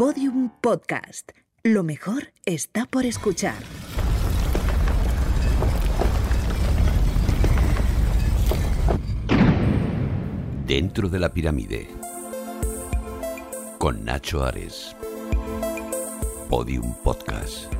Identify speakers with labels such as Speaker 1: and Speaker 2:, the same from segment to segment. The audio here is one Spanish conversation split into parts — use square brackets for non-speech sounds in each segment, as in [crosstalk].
Speaker 1: Podium Podcast. Lo mejor está por escuchar.
Speaker 2: Dentro de la pirámide. Con Nacho Ares. Podium Podcast.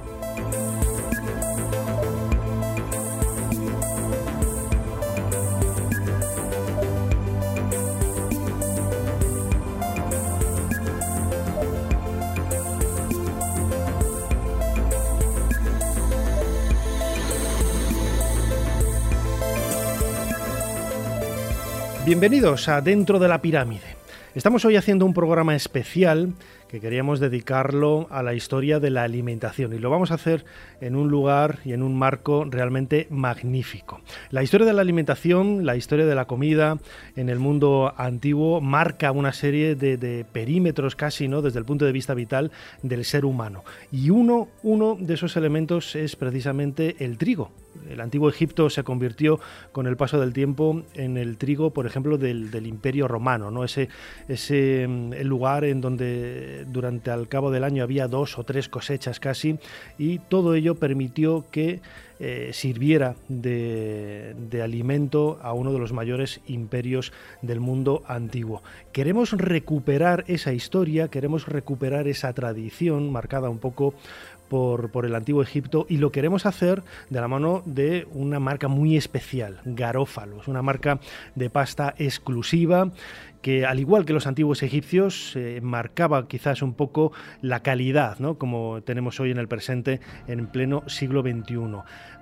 Speaker 3: Bienvenidos a Dentro de la Pirámide. Estamos hoy haciendo un programa especial que queríamos dedicarlo a la historia de la alimentación y lo vamos a hacer en un lugar y en un marco realmente magnífico. La historia de la alimentación, la historia de la comida en el mundo antiguo marca una serie de, perímetros casi, ¿no? desde el punto de vista vital del ser humano. Y uno, uno de esos elementos es precisamente el trigo. El antiguo Egipto se convirtió con el paso del tiempo en el trigo, por ejemplo, del, imperio romano, ¿no? ese, ese mm, el lugar en donde durante al cabo del año había dos o tres cosechas casi y todo ello permitió que eh, sirviera de, de, alimento a uno de los mayores imperios del mundo antiguo. Queremos recuperar esa historia, queremos recuperar esa tradición marcada un poco por, el antiguo Egipto y lo queremos hacer de la mano de una marca muy especial, Garófalos, una marca de pasta exclusiva que al igual que los antiguos egipcios eh, marcaba quizás un poco la calidad, ¿no? como tenemos hoy en el presente en pleno siglo XXI.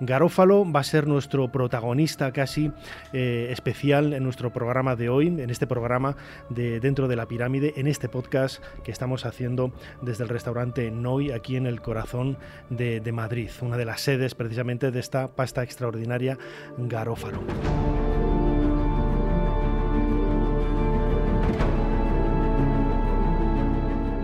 Speaker 3: Garófalo va a ser nuestro protagonista casi eh, especial en nuestro programa de hoy, en este programa de Dentro de la Pirámide, en este podcast que estamos haciendo desde el restaurante Noi, aquí en el corazón de, de Madrid, una de las sedes precisamente de esta pasta extraordinaria Garófalo.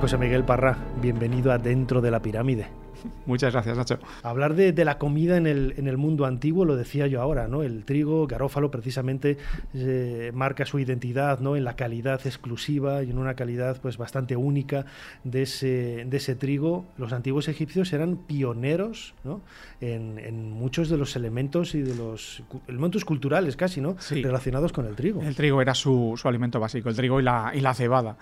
Speaker 3: José Miguel Parra, bienvenido a Dentro de la Pirámide. [laughs]
Speaker 4: Muchas gracias, Nacho.
Speaker 3: Hablar de, la comida en el, en el, mundo antiguo, lo decía yo ahora, ¿no? El trigo, garófalo, precisamente eh, marca su identidad, ¿no? En la calidad exclusiva y en una calidad, pues, bastante única de ese, de ese trigo. Los antiguos egipcios eran pioneros, ¿no? En, muchos de los elementos y de los elementos culturales casi, ¿no? Relacionados con el trigo.
Speaker 4: El trigo era su, su alimento básico, el trigo y la, y la cebada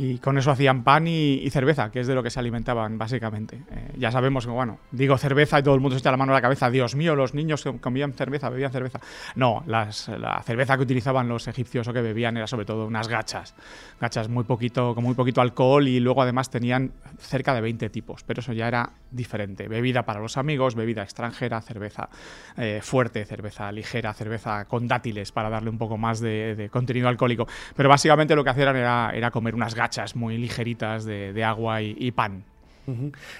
Speaker 4: y con eso hacían pan y, cerveza, que es de lo que se alimentaban básicamente. Eh, ya sabemos que, bueno, digo cerveza y todo el mundo se echa la mano a la cabeza, Dios mío, los niños comían cerveza, bebían cerveza. No, las, la cerveza que utilizaban los egipcios o que bebían era sobre todo unas gachas, gachas muy poquito, con muy poquito alcohol y luego además tenían cerca de 20 tipos, pero eso ya era diferente. Bebida para los amigos, bebida extranjera, cerveza eh, fuerte, cerveza ligera, cerveza con dátiles para darle un poco más de, contenido alcohólico. Pero básicamente lo que hacían era, era comer unas gachas muy ligeritas de, agua y, pan.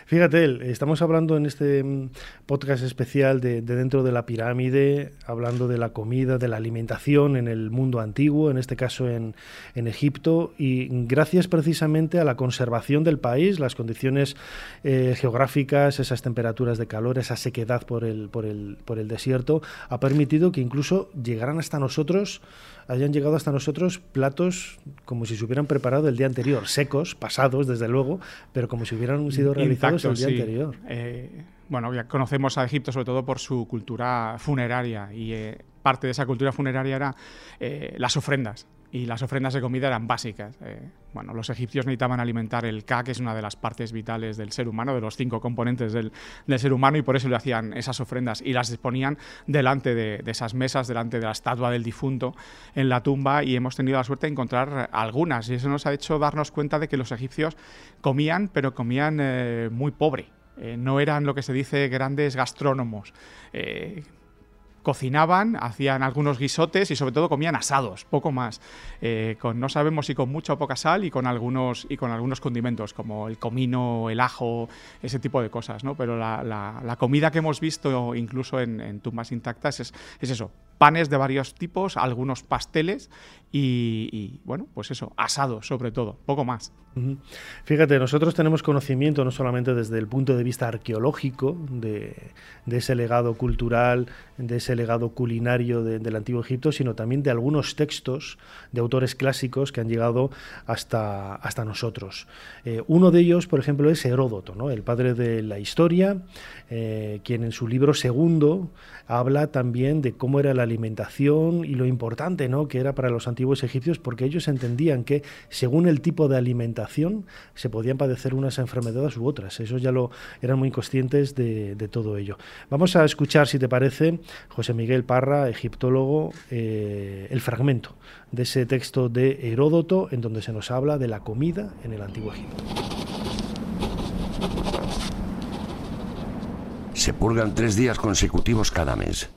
Speaker 3: Fíjate, estamos hablando en este mm, podcast especial de, dentro de la pirámide, hablando de la comida, de la alimentación en el mundo antiguo, en este caso en, Egipto, y gracias precisamente a la conservación del país, las condiciones eh, geográficas, esas temperaturas de calor, esa sequedad por el, por, el, por el desierto, ha permitido que incluso llegaran hasta nosotros hayan llegado hasta nosotros platos como si se hubieran preparado el día anterior, secos, pasados desde luego, pero como si hubieran sido realizados el día anterior.
Speaker 4: Eh, bueno, ya conocemos a Egipto sobre todo por su cultura funeraria y eh, parte de esa cultura funeraria era eh, las ofrendas y las ofrendas de comida eran básicas. Eh, bueno, los egipcios necesitaban alimentar el Ka, que es una de las partes vitales del ser humano, de los cinco componentes del, ser humano, y por eso le hacían esas ofrendas y las exponían delante de, esas mesas, delante de la estatua del difunto en la tumba, y hemos tenido la suerte de encontrar algunas, y eso nos ha hecho darnos cuenta de que los egipcios comían, pero comían eh, muy pobre. Eh, no eran lo que se dice grandes gastrónomos cocinaban, hacían algunos guisotes y sobre todo comían asados, poco más. Eh, no sabemos si con mucha o poca sal y con algunos, y con algunos condimentos como el comino, el ajo, ese tipo de cosas. ¿no? Pero la, comida que hemos visto incluso en, tumbas intactas es, eso, panes de varios tipos, algunos pasteles y, bueno, pues eso, asados sobre todo, poco más.
Speaker 3: Fíjate, nosotros tenemos conocimiento no solamente desde el punto de vista arqueológico de, ese legado cultural, de ese legado culinario del Antiguo Egipto, sino también de algunos textos de autores clásicos que han llegado hasta, hasta nosotros. Eh, uno de ellos, por ejemplo, es Heródoto, el padre de la historia, eh, quien en su libro segundo habla también de cómo era la alimentación y lo importante ¿no? que era para los antiguos egipcios, porque ellos entendían que según el tipo de alimentación se podían padecer unas enfermedades u otras. Ellos ya lo eran muy conscientes de, todo ello. Vamos a escuchar, si te parece, José Miguel Parra, egiptólogo, eh, el fragmento de ese texto de Heródoto en donde se nos habla de la comida en el antiguo Egipto.
Speaker 2: Se purgan tres días consecutivos cada mes,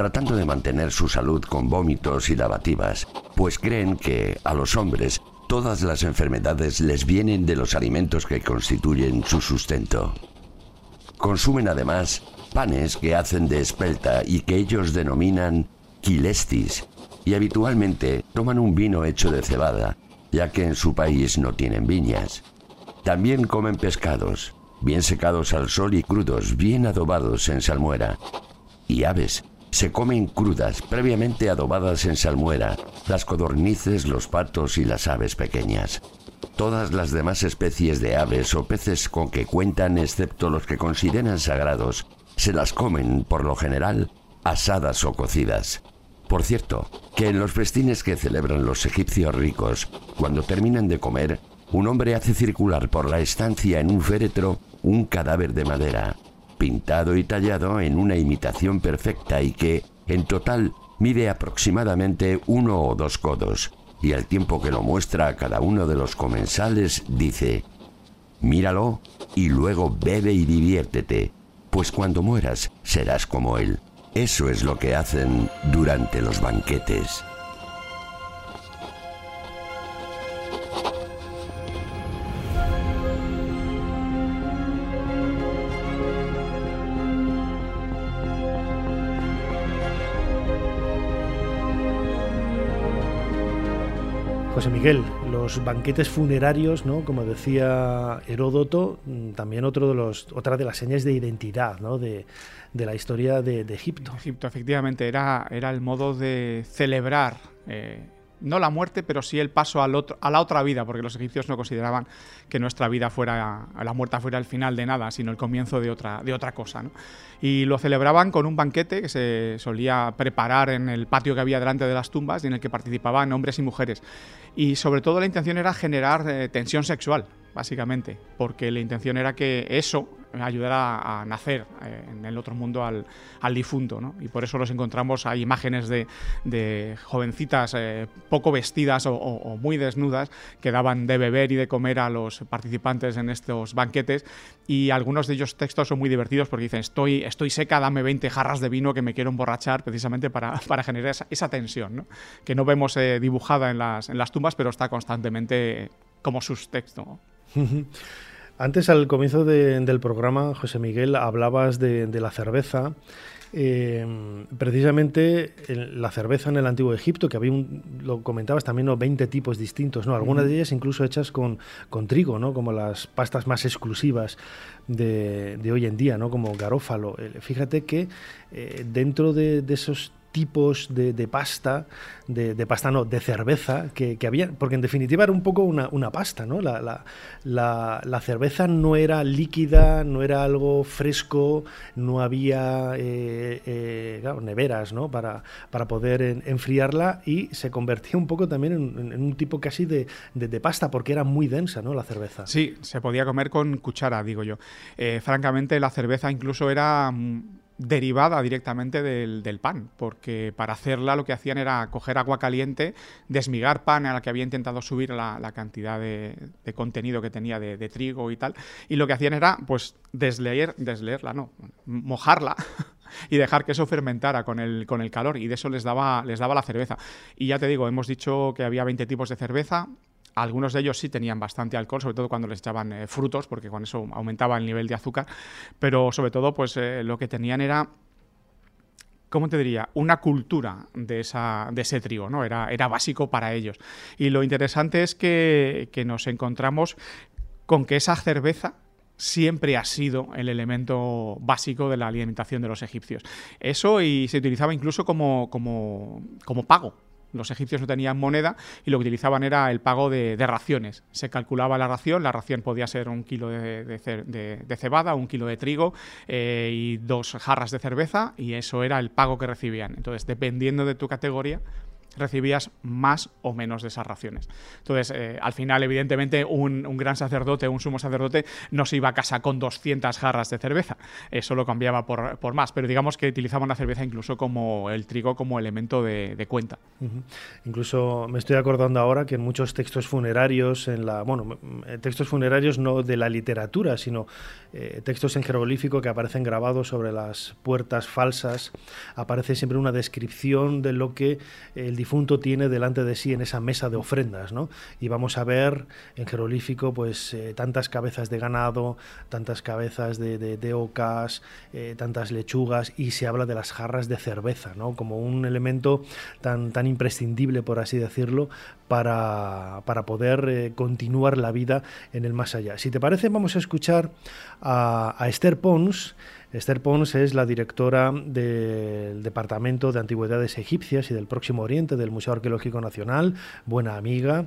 Speaker 2: tratando de mantener su salud con vómitos y lavativas, pues creen que a los hombres todas las enfermedades les vienen de los alimentos que constituyen su sustento. Consumen además panes que hacen de espelta y que ellos denominan quilestis, y habitualmente toman un vino hecho de cebada, ya que en su país no tienen viñas. También comen pescados, bien secados al sol y crudos, bien adobados en salmuera. Y aves, se comen crudas, previamente adobadas en salmuera, las codornices, los patos y las aves pequeñas. Todas las demás especies de aves o peces con que cuentan, excepto los que consideran sagrados, se las comen, por lo general, asadas o cocidas. Por cierto, que en los festines que celebran los egipcios ricos, cuando terminan de comer, un hombre hace circular por la estancia en un féretro un cadáver de madera, pintado y tallado en una imitación perfecta y que, en total, mide aproximadamente uno o dos codos, y al tiempo que lo muestra a cada uno de los comensales, dice, Míralo y luego bebe y diviértete, pues cuando mueras serás como él. Eso es lo que hacen durante los banquetes.
Speaker 3: José Miguel, los banquetes funerarios, ¿no? como decía Heródoto, mm, también otro de los, otra de las señas de identidad ¿no? de, la historia de, Egipto.
Speaker 4: Egipto, efectivamente, era, era el modo de celebrar eh, no la muerte, pero sí el paso al otro, a la otra vida, porque los egipcios no consideraban que nuestra vida fuera, la muerte fuera el final de nada, sino el comienzo de otra, de otra cosa. Y lo celebraban con un banquete que se solía preparar en el patio que había delante de las tumbas y en el que participaban hombres y mujeres. Y sobre todo la intención era generar eh, tensión sexual, básicamente, porque la intención era que eso ayudara a nacer eh, en el otro mundo al, difunto, ¿no? Y por eso los encontramos, hay imágenes de, jovencitas eh, poco vestidas o, muy desnudas que daban de beber y de comer a los participantes en estos banquetes y algunos de ellos textos son muy divertidos porque dicen estoy, estoy seca, dame 20 jarras de vino que me quiero emborrachar precisamente para, [laughs] para generar esa, tensión, ¿no? que no vemos eh, dibujada en las, en las tumbas pero está constantemente como sus textos.
Speaker 3: Antes, al comienzo del programa, José Miguel, hablabas de, la cerveza. Eh, precisamente la cerveza en el antiguo Egipto, que había, un, lo comentabas también, ¿no? 20 tipos distintos, ¿no? Algunas de ellas incluso hechas con, con, trigo, ¿no? Como las pastas más exclusivas de, hoy en día, ¿no? Como garófalo. Eh, fíjate que eh, dentro de, de esos tipos de, pasta, de, pasta no, de cerveza que, había, porque en definitiva era un poco una, pasta, ¿no? La, la, cerveza no era líquida, no era algo fresco, no había eh, eh, neveras, ¿no? Para, para poder enfriarla y se convertía un poco también en, un tipo casi de, pasta, porque era muy densa, ¿no? La cerveza.
Speaker 4: Sí, se podía comer con cuchara, digo yo. Eh, francamente, la cerveza incluso era mm, derivada directamente del, pan, porque para hacerla lo que hacían era coger agua caliente, desmigar pan a la que había intentado subir la, cantidad de, contenido que tenía de, trigo y tal, y lo que hacían era pues desleer, desleerla, no, mojarla [laughs] y dejar que eso fermentara con el, con el calor y de eso les daba, les daba la cerveza. Y ya te digo, hemos dicho que había 20 tipos de cerveza, algunos de ellos sí tenían bastante alcohol, sobre todo cuando les echaban eh, frutos, porque con eso aumentaba el nivel de azúcar, pero sobre todo pues eh, lo que tenían era ¿cómo te diría? Una cultura de, esa, de ese trigo, ¿no? Era, era básico para ellos. Y lo interesante es que, que nos encontramos con que esa cerveza siempre ha sido el elemento básico de la alimentación de los egipcios. Eso y se utilizaba incluso como, como, como pago los egipcios no tenían moneda y lo que utilizaban era el pago de, raciones. Se calculaba la ración, la ración podía ser un kilo de, cebada, un kilo de trigo eh, y dos jarras de cerveza y eso era el pago que recibían. Entonces, dependiendo de tu categoría, recibías más o menos de esas raciones. Entonces, eh, al final, evidentemente, un, gran sacerdote, un sumo sacerdote, no se iba a casa con 200 jarras de cerveza, eso lo cambiaba por, más, pero digamos que utilizaban la cerveza incluso como el trigo como elemento de, cuenta.
Speaker 3: Incluso me estoy acordando ahora que en muchos textos funerarios, en la, bueno, textos funerarios no de la literatura, sino eh, textos en jeroglífico que aparecen grabados sobre las puertas falsas, aparece siempre una descripción de lo que el difunto tiene delante de sí en esa mesa de ofrendas, ¿no? Y vamos a ver en jeroglífico, pues, eh, tantas cabezas de ganado, tantas cabezas de, ocas, eh, tantas lechugas, y se habla de las jarras de cerveza, ¿no? Como un elemento tan, tan imprescindible, por así decirlo, para, poder eh, continuar la vida en el más allá. Si te parece, vamos a escuchar a, a Esther Pons, Esther Pons es la directora del Departamento de Antigüedades Egipcias y del Próximo Oriente del Museo Arqueológico Nacional, buena amiga,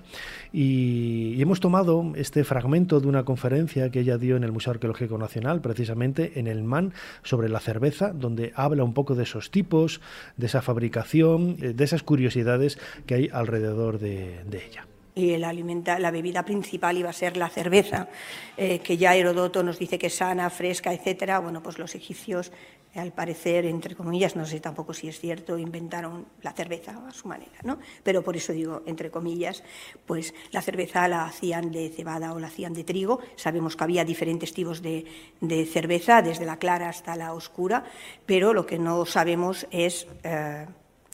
Speaker 3: y, hemos tomado este fragmento de una conferencia que ella dio en el Museo Arqueológico Nacional, precisamente en el MAN, sobre la cerveza, donde habla un poco de esos tipos, de esa fabricación, eh, de esas curiosidades que hay alrededor de ella
Speaker 5: y la, alimenta, la bebida principal iba a ser la cerveza, eh, que ya Herodoto nos dice que es sana, fresca, etcétera. Bueno, pues los egipcios, al parecer, entre comillas, no sé tampoco si es cierto, inventaron la cerveza a su manera, ¿no? Pero por eso digo, entre comillas, pues la cerveza la hacían de cebada o la hacían de trigo. Sabemos que había diferentes tipos de, de cerveza, desde la clara hasta la oscura, pero lo que no sabemos es... Eh,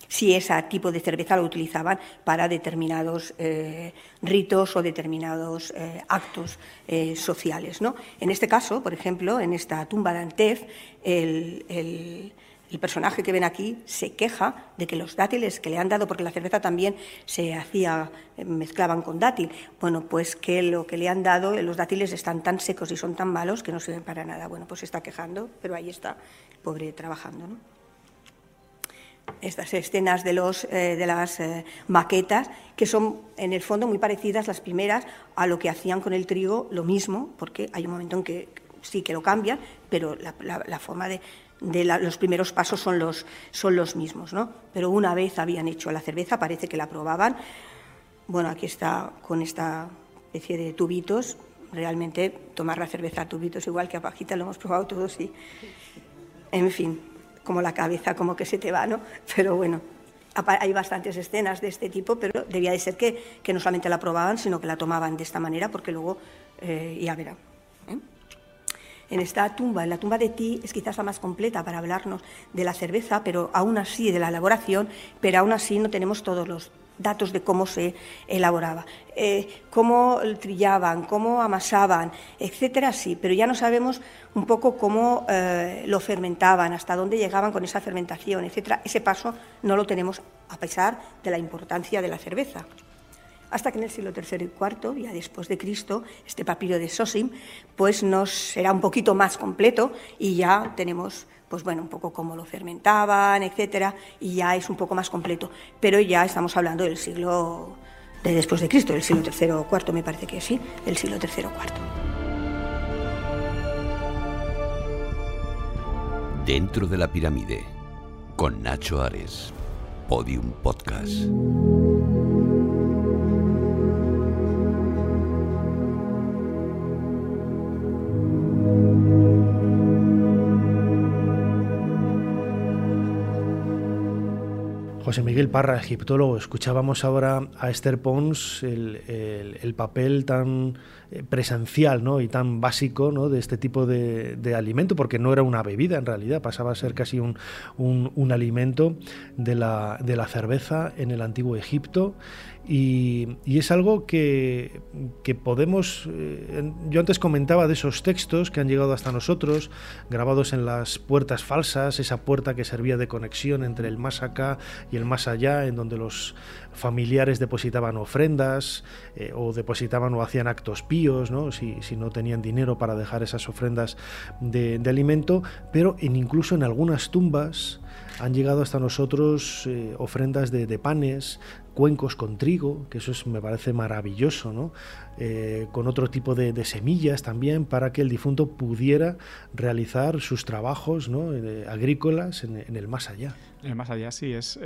Speaker 5: si ese tipo de cerveza lo utilizaban para determinados eh, ritos o determinados eh, actos eh, sociales. ¿no? En este caso, por ejemplo, en esta tumba de Antef, el, personaje que ven aquí se queja de que los dátiles que le han dado, porque la cerveza también se hacía, mezclaban con dátil, bueno, pues que lo que le han dado, los dátiles están tan secos y son tan malos que no sirven para nada. Bueno, pues se está quejando, pero ahí está, pobre trabajando. ¿no? Estas escenas de, los, eh, de las eh, maquetas, que son en el fondo muy parecidas las primeras a lo que hacían con el trigo, lo mismo, porque hay un momento en que sí que lo cambian, pero la, forma de, los primeros pasos son los, son los mismos. ¿no? Pero una vez habían hecho la cerveza, parece que la probaban. Bueno, aquí está con esta especie de tubitos. Realmente tomar la cerveza a tubitos, igual que a pajita, lo hemos probado todos y. En fin, como la cabeza como que se te va, ¿no? Pero bueno, hay bastantes escenas de este tipo, pero debía de ser que, que no solamente la probaban, sino que la tomaban de esta manera, porque luego, eh, ya verán. ¿eh? En esta tumba, en la tumba de Ti, es quizás la más completa para hablarnos de la cerveza, pero aún así, de la elaboración, pero aún así no tenemos todos los datos de cómo se elaboraba, eh, cómo trillaban, cómo amasaban, etcétera, sí, pero ya no sabemos un poco cómo eh, lo fermentaban, hasta dónde llegaban con esa fermentación, etcétera. Ese paso no lo tenemos a pesar de la importancia de la cerveza. Hasta que en el siglo III y IV, ya después de Cristo, este papiro de Sosim, pues nos será un poquito más completo y ya tenemos pues bueno, un poco cómo lo fermentaban, etcétera, y ya es un poco más completo. Pero ya estamos hablando del siglo de después de Cristo, del siglo III o IV, me parece que sí, del siglo III o IV.
Speaker 2: Dentro de la pirámide, con Nacho Ares, Podium Podcast.
Speaker 3: José Miguel Parra, egiptólogo, escuchábamos ahora a Esther Pons el, papel tan eh, presencial ¿no? y tan básico ¿no? de este tipo de, alimento, porque no era una bebida en realidad, pasaba a ser casi un, un, alimento de la, de la cerveza en el antiguo Egipto Y, es algo que, podemos... Eh, yo antes comentaba de esos textos que han llegado hasta nosotros, grabados en las puertas falsas, esa puerta que servía de conexión entre el más acá y el más allá, en donde los familiares depositaban ofrendas eh, o depositaban o hacían actos píos, ¿no? Si, no tenían dinero para dejar esas ofrendas de, alimento, pero incluso en algunas tumbas han llegado hasta nosotros eh, ofrendas de, panes, cuencos con trigo, que eso es, me parece maravilloso, ¿no? Eh, con otro tipo de, semillas también para que el difunto pudiera realizar sus trabajos ¿no? agrícolas en, el más allá.
Speaker 4: En el más allá sí, es,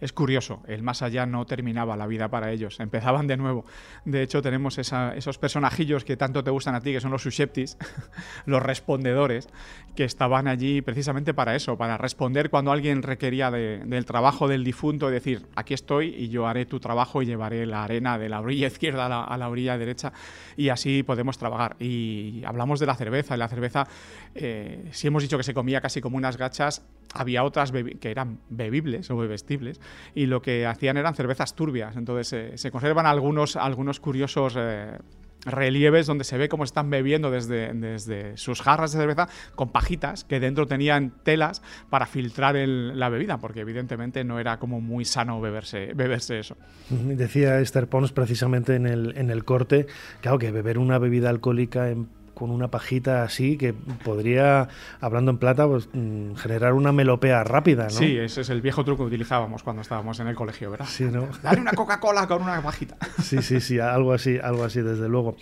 Speaker 4: es curioso, el más allá no terminaba la vida para ellos, empezaban de nuevo. De hecho, tenemos esos personajillos que tanto te gustan a ti, que son los susceptis, [laughs] los respondedores, que estaban allí precisamente para eso, para responder cuando alguien requería del trabajo del difunto decir, aquí estoy y yo haré tu trabajo y llevaré la arena de la orilla [laughs] izquierda a la, orilla derecha y así podemos trabajar. Y hablamos de la cerveza, y la cerveza, eh, si hemos dicho que se comía casi como unas gachas, había otras que eran bebibles o bebestibles y lo que hacían eran cervezas turbias. Entonces eh, se conservan algunos, algunos curiosos eh, relieves donde se ve cómo están bebiendo desde, desde sus jarras de cerveza con pajitas que dentro tenían telas para filtrar la bebida, porque evidentemente no era como muy sano beberse, beberse eso.
Speaker 3: Decía Esther Pons precisamente en el, en el corte, claro que beber una bebida alcohólica en con una pajita así que podría, hablando en plata, pues, mm, generar una melopea rápida, ¿no?
Speaker 4: Sí, ese es el viejo truco que utilizábamos cuando estábamos en el colegio, ¿verdad?
Speaker 3: Sí, ¿no? [laughs]
Speaker 4: Dale una Coca-Cola con una pajita. [laughs]
Speaker 3: Sí, sí, sí, algo así, algo así, desde luego.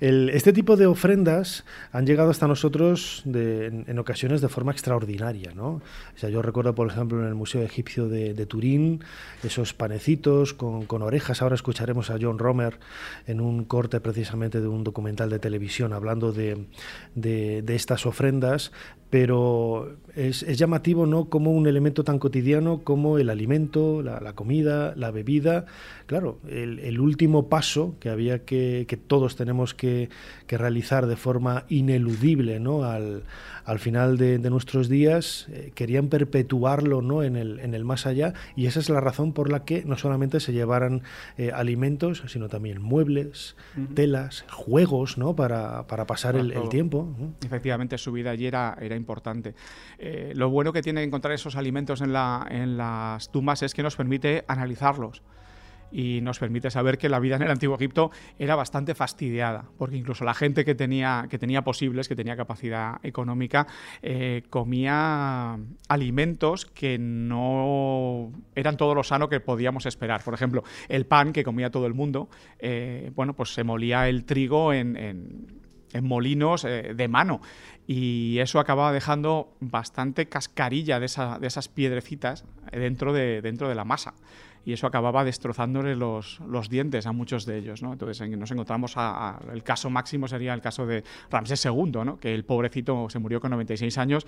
Speaker 3: este tipo de ofrendas han llegado hasta nosotros en, ocasiones de forma extraordinaria, ¿no? O sea, yo recuerdo, por ejemplo, en el Museo Egipcio de, Turín, esos panecitos con, con orejas. Ahora escucharemos a John Romer en un corte precisamente de un documental de televisión hablando de, estas ofrendas, pero es, llamativo ¿no? como un elemento tan cotidiano como el alimento, la, comida, la bebida. Claro, el, último paso que había que, que todos tenemos que, realizar de forma ineludible ¿no? al, al final de, nuestros días, eh, querían perpetuarlo ¿no? en, el, en el más allá y esa es la razón por la que no solamente se llevaran eh, alimentos, sino también muebles, telas, juegos ¿no? para, para pasar el, tiempo.
Speaker 4: Efectivamente, su vida allí era, era importante. Eh, lo bueno que tiene encontrar esos alimentos en, la, en las tumbas es que nos permite analizarlos y nos permite saber que la vida en el antiguo Egipto era bastante fastidiada, porque incluso la gente que tenía, que tenía posibles, que tenía capacidad económica, eh, comía alimentos que no eran todo lo sano que podíamos esperar. Por ejemplo, el pan que comía todo el mundo, eh, bueno, pues se molía el trigo en, molinos eh, de mano. Y eso acababa dejando bastante cascarilla de, de esas piedrecitas dentro de, dentro de la masa y eso acababa destrozándole los, los dientes a muchos de ellos. ¿no? Entonces nos encontramos a, el caso máximo sería el caso de Ramsés II, ¿no? que el pobrecito se murió con 96 años,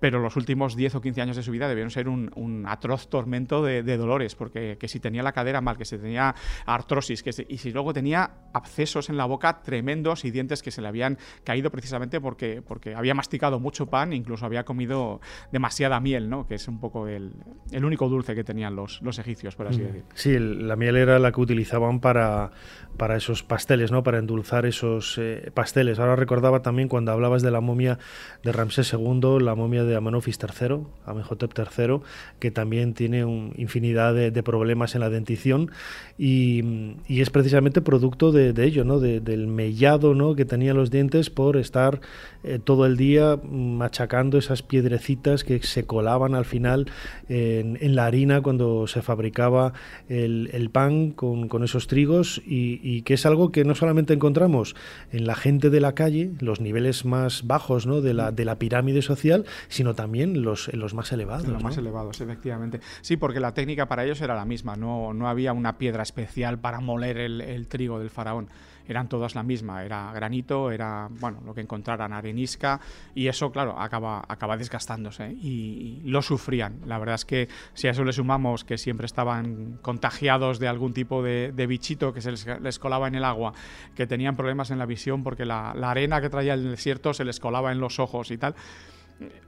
Speaker 4: pero los últimos 10 o 15 años de su vida debieron ser un, un atroz tormento de, dolores, porque que si tenía la cadera mal, que si tenía artrosis, que y si luego tenía abscesos en la boca tremendos y dientes que se le habían caído precisamente porque, porque había masticado mucho pan, incluso había comido demasiada miel, ¿no? que es un poco el, el único dulce que tenían los, los egipcios, por así
Speaker 3: Sí, la miel era la que utilizaban para, para esos pasteles, ¿no? Para endulzar esos eh, pasteles. Ahora recordaba también cuando hablabas de la momia de Ramsés II, la momia de Amenofis III, Amenhotep III, que también tiene infinidad de, problemas en la dentición y, es precisamente producto de, ello, ¿no? del mellado, ¿no? Que tenían los dientes por estar eh, todo el día machacando esas piedrecitas que se colaban al final en, en la harina cuando se fabricaba el, pan con, con esos trigos y, y que es algo que no solamente encontramos en la gente de la calle, los niveles más bajos ¿no? de, la, de la pirámide social, sino también los, en los más elevados.
Speaker 4: los más elevados, efectivamente. Sí, porque la técnica para ellos era la misma, no, no había una piedra especial para moler el, el trigo del faraón eran todas la misma, era granito, era bueno, lo que encontraran, arenisca, y eso, claro, acaba, acaba desgastándose y, lo sufrían. La verdad es que si a eso le sumamos que siempre estaban contagiados de algún tipo de, bichito que se les, colaba en el agua, que tenían problemas en la visión porque la, arena que traía el desierto se les colaba en los ojos y tal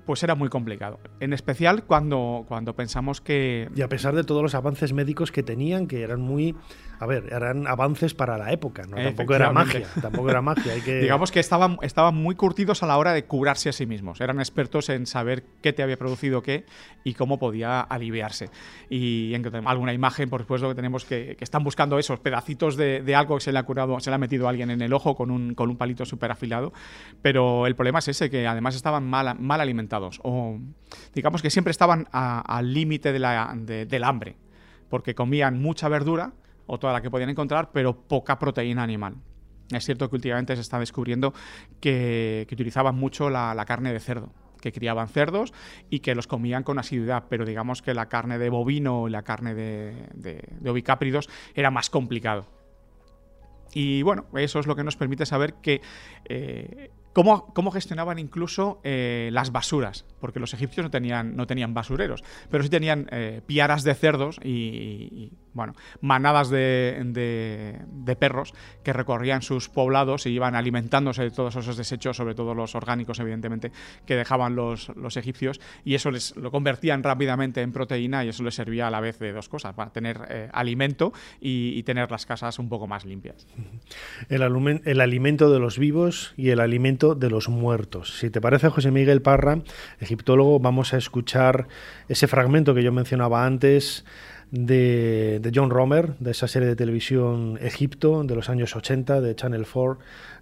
Speaker 4: pues era muy complicado. En especial cuando, cuando pensamos que...
Speaker 3: Y a pesar de todos los avances médicos que tenían, que eran muy a ver, eran avances para la época, ¿no? Tampoco era magia, tampoco era magia. Hay que... [laughs]
Speaker 4: Digamos que estaban, estaban muy curtidos a la hora de curarse a sí mismos. Eran expertos en saber qué te había producido qué y cómo podía aliviarse. Y en alguna imagen, por supuesto, que tenemos que, que están buscando esos pedacitos de, de, algo que se le ha curado, se le ha metido a alguien en el ojo con un, con un palito súper afilado. Pero el problema es ese, que además estaban mal, mal alimentados. O digamos que siempre estaban al límite de la, del hambre. Porque comían mucha verdura o toda la que podían encontrar, pero poca proteína animal. Es cierto que últimamente se está descubriendo que, utilizaban mucho la, carne de cerdo que criaban cerdos y que los comían con asiduidad, pero digamos que la carne de bovino y la carne de, ovicápridos era más complicado. Y bueno, eso es lo que nos permite saber que eh, cómo, gestionaban incluso eh, las basuras, porque los egipcios no tenían, no tenían basureros, pero sí tenían eh, piaras de cerdos y, bueno, manadas de, perros que recorrían sus poblados y iban alimentándose de todos esos desechos, sobre todo los orgánicos, evidentemente, que dejaban los, egipcios, y eso les lo convertían rápidamente en proteína y eso les servía a la vez de dos cosas, para tener eh, alimento y, tener las casas un poco más limpias.
Speaker 3: El, el alimento de los vivos y el alimento de los muertos. Si te parece, José Miguel Parra, egiptólogo, vamos a escuchar ese fragmento que yo mencionaba antes de, John Romer, de esa serie de televisión Egipto de los años 80, de Channel 4,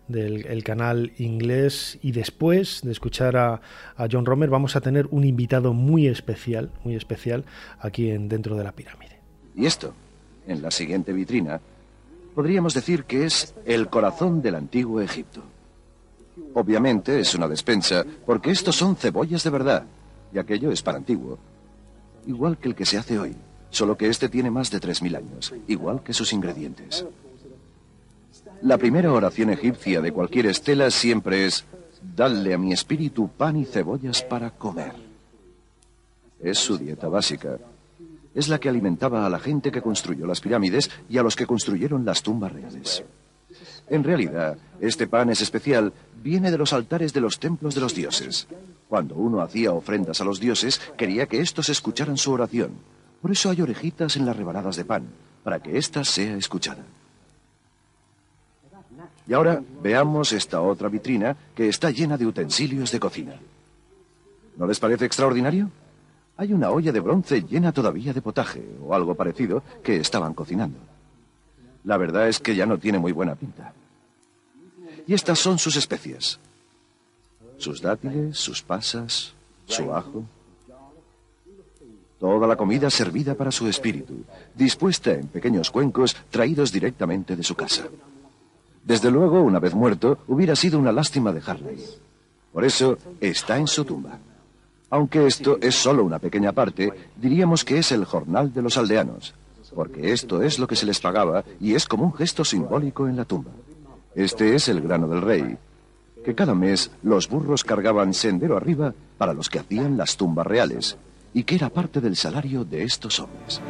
Speaker 3: del canal inglés. Y después de escuchar a, John Romer, vamos a tener un invitado muy especial, muy especial aquí en, dentro de la pirámide.
Speaker 6: Y esto, en la siguiente vitrina, podríamos decir que es el corazón del antiguo Egipto. Obviamente es una despensa, porque estos son cebollas de verdad, y aquello es para antiguo, igual que el que se hace hoy solo que este tiene más de 3.000 años, igual que sus ingredientes. La primera oración egipcia de cualquier estela siempre es, Dale a mi espíritu pan y cebollas para comer. Es su dieta básica. Es la que alimentaba a la gente que construyó las pirámides y a los que construyeron las tumbas reales. En realidad, este pan es especial, viene de los altares de los templos de los dioses. Cuando uno hacía ofrendas a los dioses, quería que éstos escucharan su oración. Por eso hay orejitas en las rebanadas de pan, para que ésta sea escuchada. Y ahora veamos esta otra vitrina que está llena de utensilios de cocina. ¿No les parece extraordinario? Hay una olla de bronce llena todavía de potaje o algo parecido que estaban cocinando. La verdad es que ya no tiene muy buena pinta. Y estas son sus especias. Sus dátiles, sus pasas, su ajo, Toda la comida servida para su espíritu, dispuesta en pequeños cuencos traídos directamente de su casa. Desde luego, una vez muerto, hubiera sido una lástima dejarle. Por eso, está en su tumba. Aunque esto es solo una pequeña parte, diríamos que es el jornal de los aldeanos, porque esto es lo que se les pagaba y es como un gesto simbólico en la tumba. Este es el grano del rey, que cada mes los burros cargaban sendero arriba para los que hacían las tumbas reales, y que era parte del salario de estos hombres.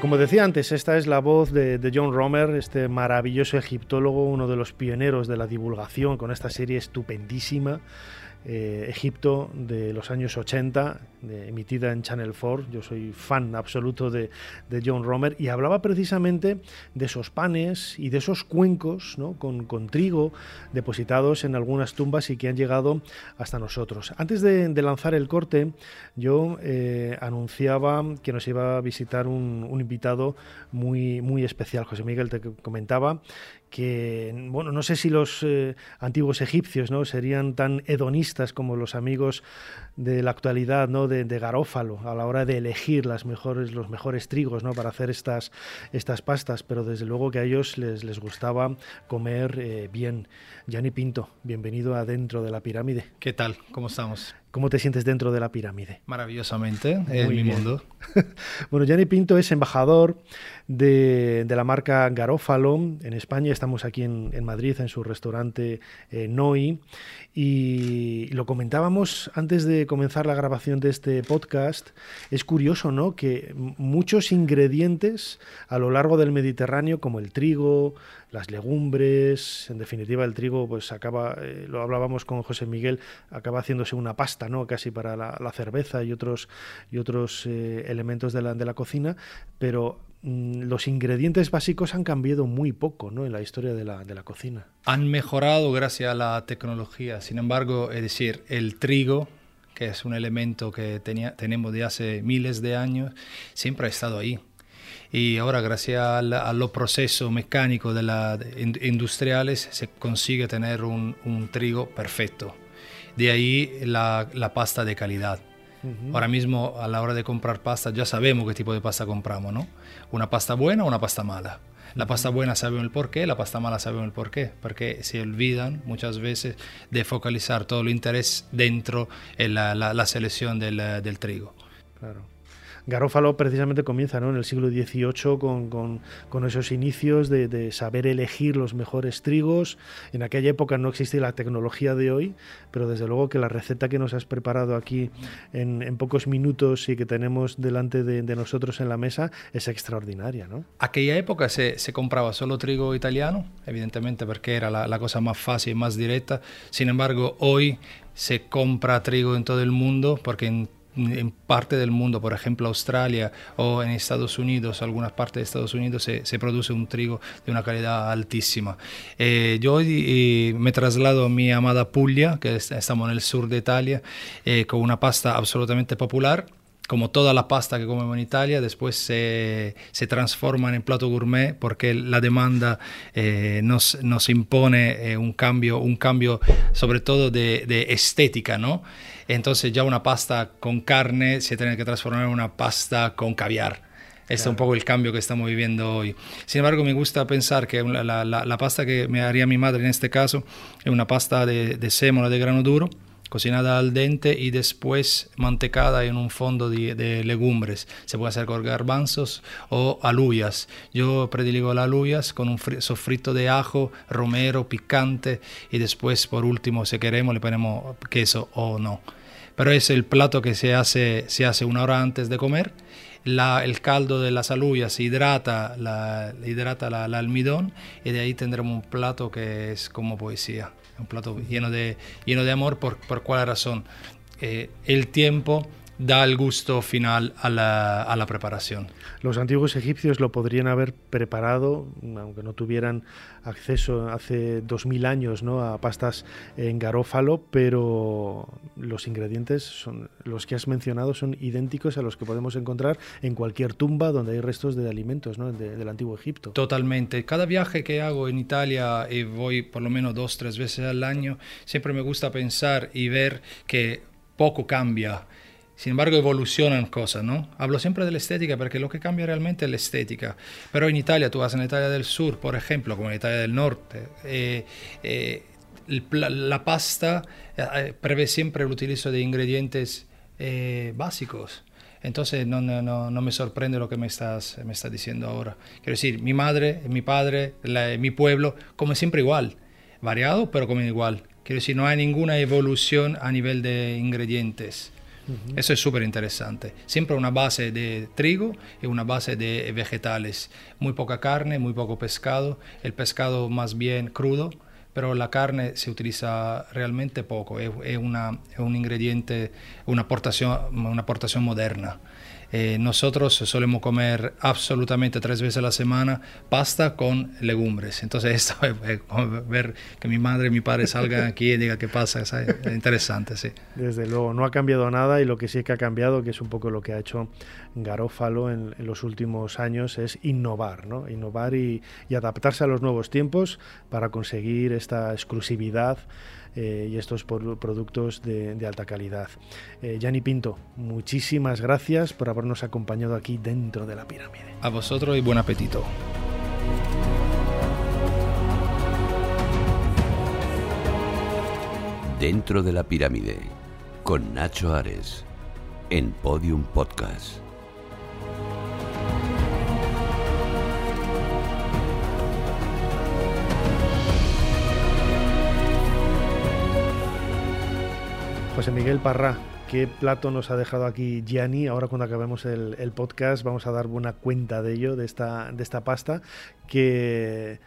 Speaker 3: Como decía antes, esta es la voz de, John Romer, este maravilloso egiptólogo, uno de los pioneros de la divulgación con esta serie estupendísima eh, Egipto de los años 80, emitida en Channel 4. Yo soy fan absoluto de, John Romer y hablaba precisamente de esos panes y de esos cuencos con, trigo depositados en algunas tumbas y que han llegado hasta nosotros. Antes de, lanzar el corte, yo eh, anunciaba que nos iba a visitar un, un invitado muy, muy especial. José Miguel te comentaba que, bueno, no sé si los eh, antiguos egipcios ¿no? serían tan hedonistas como los amigos de la actualidad, ¿no? De, Garófalo, a la hora de elegir las mejores, los mejores trigos, ¿no? Para hacer estas, estas pastas, pero desde luego que a ellos les, les gustaba comer eh, bien. Gianni Pinto, bienvenido adentro de la pirámide.
Speaker 7: ¿Qué tal? ¿Cómo estamos?
Speaker 3: ¿Cómo te sientes dentro de la pirámide?
Speaker 7: Maravillosamente, es mi mundo. [laughs]
Speaker 3: bueno, Gianni Pinto es embajador de, la marca Garófalo en España. Estamos aquí en, Madrid, en su restaurante eh, Noi. Y lo comentábamos antes de comenzar la grabación de este podcast. Es curioso, ¿no? Que muchos ingredientes a lo largo del Mediterráneo, como el trigo, las legumbres, en definitiva el trigo, pues acaba, eh, lo hablábamos con José Miguel, acaba haciéndose una pasta, ¿no? Casi para la, cerveza y otros, y otros eh, elementos de la, de la cocina, pero mm, los ingredientes básicos han cambiado muy poco ¿no? en la historia de la, de la, cocina.
Speaker 7: Han mejorado gracias a la tecnología. Sin embargo, es decir, el trigo, que es un elemento que tenía, tenemos de hace miles de años, siempre ha estado ahí y ahora gracias a, los procesos mecánicos de la, industriales se consigue tener un, trigo perfecto. De ahí la, pasta de calidad. Ahora mismo a la hora de comprar pasta ya sabemos qué tipo de pasta compramos, ¿no? Una pasta buena o una pasta mala. La pasta buena sabemos el porqué, la pasta mala sabemos el porqué, porque se olvidan muchas veces de focalizar todo el interés dentro de la, la, selección del, del trigo.
Speaker 3: Claro. Garófalo precisamente comienza ¿no? en el siglo XVIII con, esos inicios de, saber elegir los mejores trigos. En aquella época no existía la tecnología de hoy, pero desde luego que la receta que nos has preparado aquí en, pocos minutos y que tenemos delante de, nosotros en la mesa es extraordinaria. ¿no?
Speaker 7: Aquella época se, compraba solo trigo italiano, evidentemente porque era la, la cosa más fácil y más directa. Sin embargo, hoy se compra trigo en todo el mundo porque en en parte del mundo, por ejemplo Australia o en Estados Unidos, algunas partes de Estados Unidos, se, produce un trigo de una calidad altísima. Eh, yo hoy me traslado a mi amada Puglia, que estamos en el sur de Italia, eh, con una pasta absolutamente popular como toda la pasta que comemos en Italia, después se, se transforma en plato gourmet porque la demanda eh, nos, nos, impone un, cambio, un cambio sobre todo de, de estética, ¿no? Entonces ya una pasta con carne se tiene que transformar en una pasta con caviar. Este es un poco el cambio que estamos viviendo hoy. Sin embargo, me gusta pensar que la, la, pasta que me haría mi madre en este caso es una pasta de, de sémola de grano duro, cocinada al dente y después mantecada en un fondo de, legumbres. Se puede hacer con garbanzos o alubias. Yo prediligo las alubias con un sofrito de ajo, romero, picante y después por último, si queremos, le ponemos queso o no pero es el plato que se hace, se hace una hora antes de comer. La, el caldo de las alubias hidrata, la, hidrata la, almidón y de ahí tendremos un plato que es como poesía, un plato lleno de, lleno de amor. ¿Por, por cuál razón? Eh, el tiempo da el gusto final a la, a la, preparación.
Speaker 3: Los antiguos egipcios lo podrían haber preparado, aunque no tuvieran acceso hace 2000 años ¿no? a pastas en garófalo, pero los ingredientes son los que has mencionado son idénticos a los que podemos encontrar en cualquier tumba donde hay restos de alimentos ¿no? del antiguo Egipto.
Speaker 7: Totalmente. Cada viaje que hago en Italia, y voy por lo menos dos, tres veces al año, siempre me gusta pensar y ver que poco cambia sin embargo, evolucionan cosas, ¿no? Hablo siempre de la estética porque lo que cambia realmente es la estética. Pero en Italia, tú vas en Italia del Sur, por ejemplo, como en Italia del Norte, eh, eh, la, pasta eh, prevé siempre el utilizo de ingredientes básicos. Entonces no, no, no, me sorprende lo que me estás, me estás diciendo ahora. Quiero decir, mi madre, mi padre, mi pueblo, como siempre igual. Variado, pero como igual. Quiero decir, no hay ninguna evolución a nivel de ingredientes. Eso es súper interesante. Siempre una base de trigo y una base de vegetales. Muy poca carne, muy poco pescado. El pescado más bien crudo, pero la carne se utiliza realmente poco. Es, un ingrediente, una aportación, una aportación moderna. Eh, nosotros solemos comer absolutamente tres veces a la semana pasta con legumbres. Entonces, [laughs] esto ver que mi madre y mi padre salgan aquí y digan qué pasa, es interesante, sí.
Speaker 3: Desde luego, no ha cambiado nada y lo que sí que ha cambiado, que es un poco lo que ha hecho Garófalo en, los últimos años, es innovar, ¿no? Innovar y, adaptarse a los nuevos tiempos para conseguir esta exclusividad eh, y estos productos de, alta calidad. Eh, Gianni Pinto, muchísimas gracias por habernos acompañado aquí dentro de la pirámide.
Speaker 7: A vosotros y buen apetito.
Speaker 2: Dentro de la pirámide con Nacho Ares en Podium Podcast.
Speaker 3: José Miguel Parra, qué plato nos ha dejado aquí Gianni. Ahora cuando acabemos el, podcast vamos a dar buena cuenta de ello, de esta, de esta pasta, que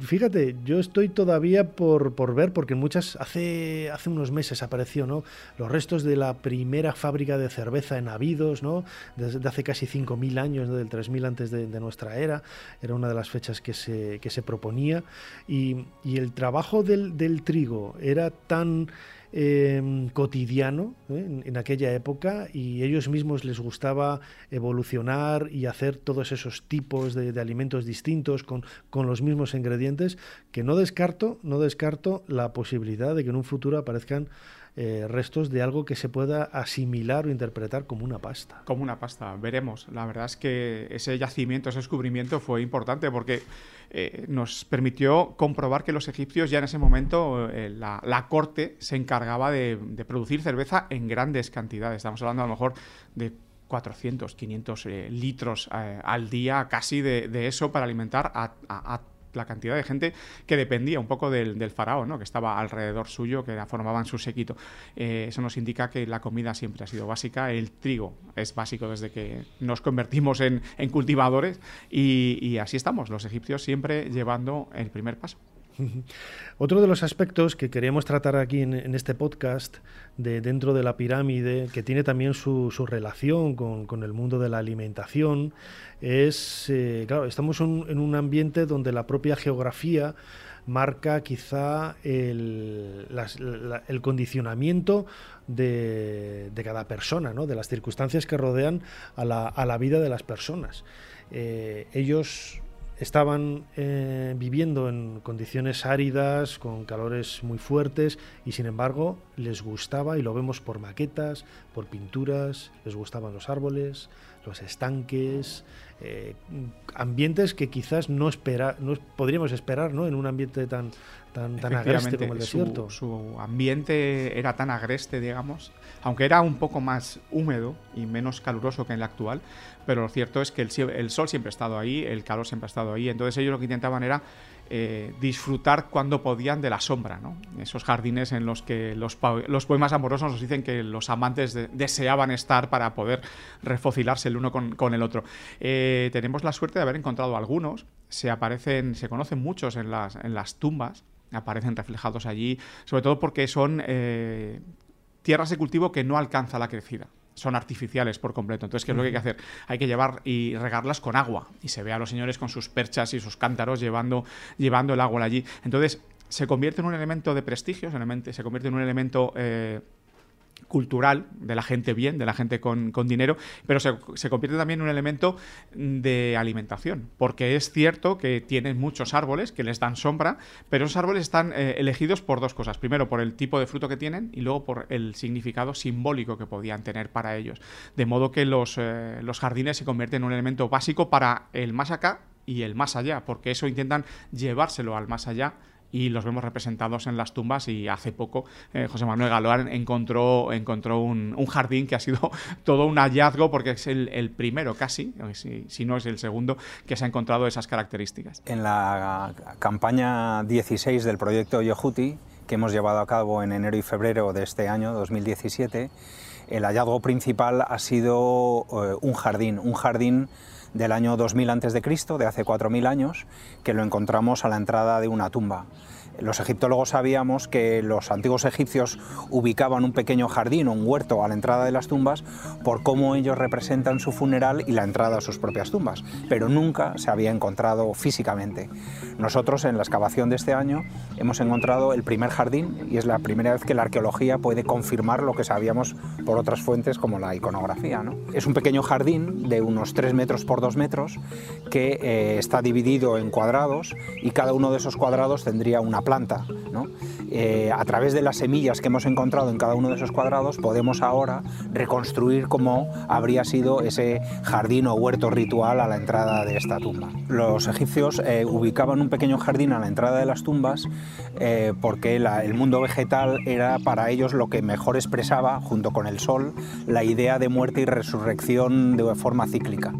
Speaker 3: Fíjate, yo estoy todavía por, por, ver, porque muchas, hace, hace unos meses apareció, ¿no? Los restos de la primera fábrica de cerveza en Abidos, ¿no? Desde hace casi 5.000 años, del 3.000 antes de, de, nuestra era, era una de las fechas que se, que se proponía. Y, y el trabajo del, del trigo era tan eh, cotidiano ¿eh? en, en, aquella época y ellos mismos les gustaba evolucionar y hacer todos esos tipos de, de alimentos distintos con, con, los mismos ingredientes que no descarto, no descarto la posibilidad de que en un futuro aparezcan eh, restos de algo que se pueda asimilar o interpretar como una pasta.
Speaker 4: Como una pasta, veremos. La verdad es que ese yacimiento, ese descubrimiento fue importante porque eh, nos permitió comprobar que los egipcios ya en ese momento, eh, la, corte se encargaba de, producir cerveza en grandes cantidades. Estamos hablando a lo mejor de 400, 500 eh, litros al día, casi de, de, eso para alimentar a, a, a la cantidad de gente que dependía un poco del, faraón, ¿no? que estaba alrededor suyo, que formaban su séquito. Eh, eso nos indica que la comida siempre ha sido básica, el trigo es básico desde que nos convertimos en, cultivadores y así estamos, los egipcios siempre llevando el primer paso. [laughs]
Speaker 3: Otro de los aspectos que queremos tratar aquí en, este podcast, de dentro de la pirámide, que tiene también su, relación con, el mundo de la alimentación, es, eh, claro, estamos en un ambiente donde la propia geografía marca quizá el, condicionamiento de, de, cada persona, ¿no? de las circunstancias que rodean a la, a la vida de las personas. Eh, ellos estaban eh, viviendo en condiciones áridas, con calores muy fuertes, y sin embargo les gustaba, y lo vemos por maquetas, por pinturas, les gustaban los árboles, los estanques, eh, ambientes que quizás no, espera, no podríamos esperar ¿no? en un ambiente tan, tan, tan agreste como el desierto.
Speaker 4: Su, su, ambiente era tan agreste, digamos, aunque era un poco más húmedo y menos caluroso que en el actual, pero lo cierto es que el, el sol siempre ha estado ahí, el calor siempre ha estado ahí, entonces ellos lo que intentaban era eh, disfrutar cuando podían de la sombra, ¿no? Esos jardines en los que los, poemas amorosos nos dicen que los amantes de, deseaban estar para poder refocilarse el uno con, el otro. Eh, tenemos la suerte de haber encontrado algunos, se aparecen, se conocen muchos en las, en las tumbas, aparecen reflejados allí, sobre todo porque son eh, tierras de cultivo que no alcanza la crecida son artificiales por completo. Entonces, ¿qué es lo que hay que hacer? Hay que llevar y regarlas con agua. Y se ve a los señores con sus perchas y sus cántaros llevando, llevando el agua allí. Entonces, se convierte en un elemento de prestigio, se convierte en un elemento eh, cultural de la gente bien, de la gente con, con dinero, pero se, se, convierte también en un elemento de alimentación, porque es cierto que tienen muchos árboles que les dan sombra, pero esos árboles están eh, elegidos por dos cosas. Primero, por el tipo de fruto que tienen y luego por el significado simbólico que podían tener para ellos. De modo que los, eh, los jardines se convierten en un elemento básico para el más acá y el más allá, porque eso intentan llevárselo al más allá y los vemos representados en las tumbas y hace poco eh, José Manuel Galoán encontró, encontró un, un, jardín que ha sido [laughs] todo un hallazgo porque es el, primero casi, si, si, no es el segundo, que se ha encontrado esas características.
Speaker 8: En la campaña 16 del proyecto Yohuti, que hemos llevado a cabo en enero y febrero de este año, 2017, el hallazgo principal ha sido eh, un jardín, un jardín del año 2000 a.C., de hace 4.000 años, que lo encontramos a la entrada de una tumba. Los egiptólogos sabíamos que los antiguos egipcios ubicaban un pequeño jardín o un huerto a la entrada de las tumbas por cómo ellos representan su funeral y la entrada a sus propias tumbas, pero nunca se había encontrado físicamente. Nosotros en la excavación de este año hemos encontrado el primer jardín y es la primera vez que la arqueología puede confirmar lo que sabíamos por otras fuentes como la iconografía. ¿no? Es un pequeño jardín de unos 3 metros por 2 metros que eh, está dividido en cuadrados y cada uno de esos cuadrados tendría una planta. Eh, a través de las semillas que hemos encontrado en cada uno de esos cuadrados podemos ahora reconstruir cómo habría sido ese jardín o huerto ritual a la entrada de esta tumba. Los egipcios eh, ubicaban un pequeño jardín a la entrada de las tumbas eh, porque el mundo vegetal era para ellos lo que mejor expresaba, junto con el sol, la idea de muerte y resurrección de forma cíclica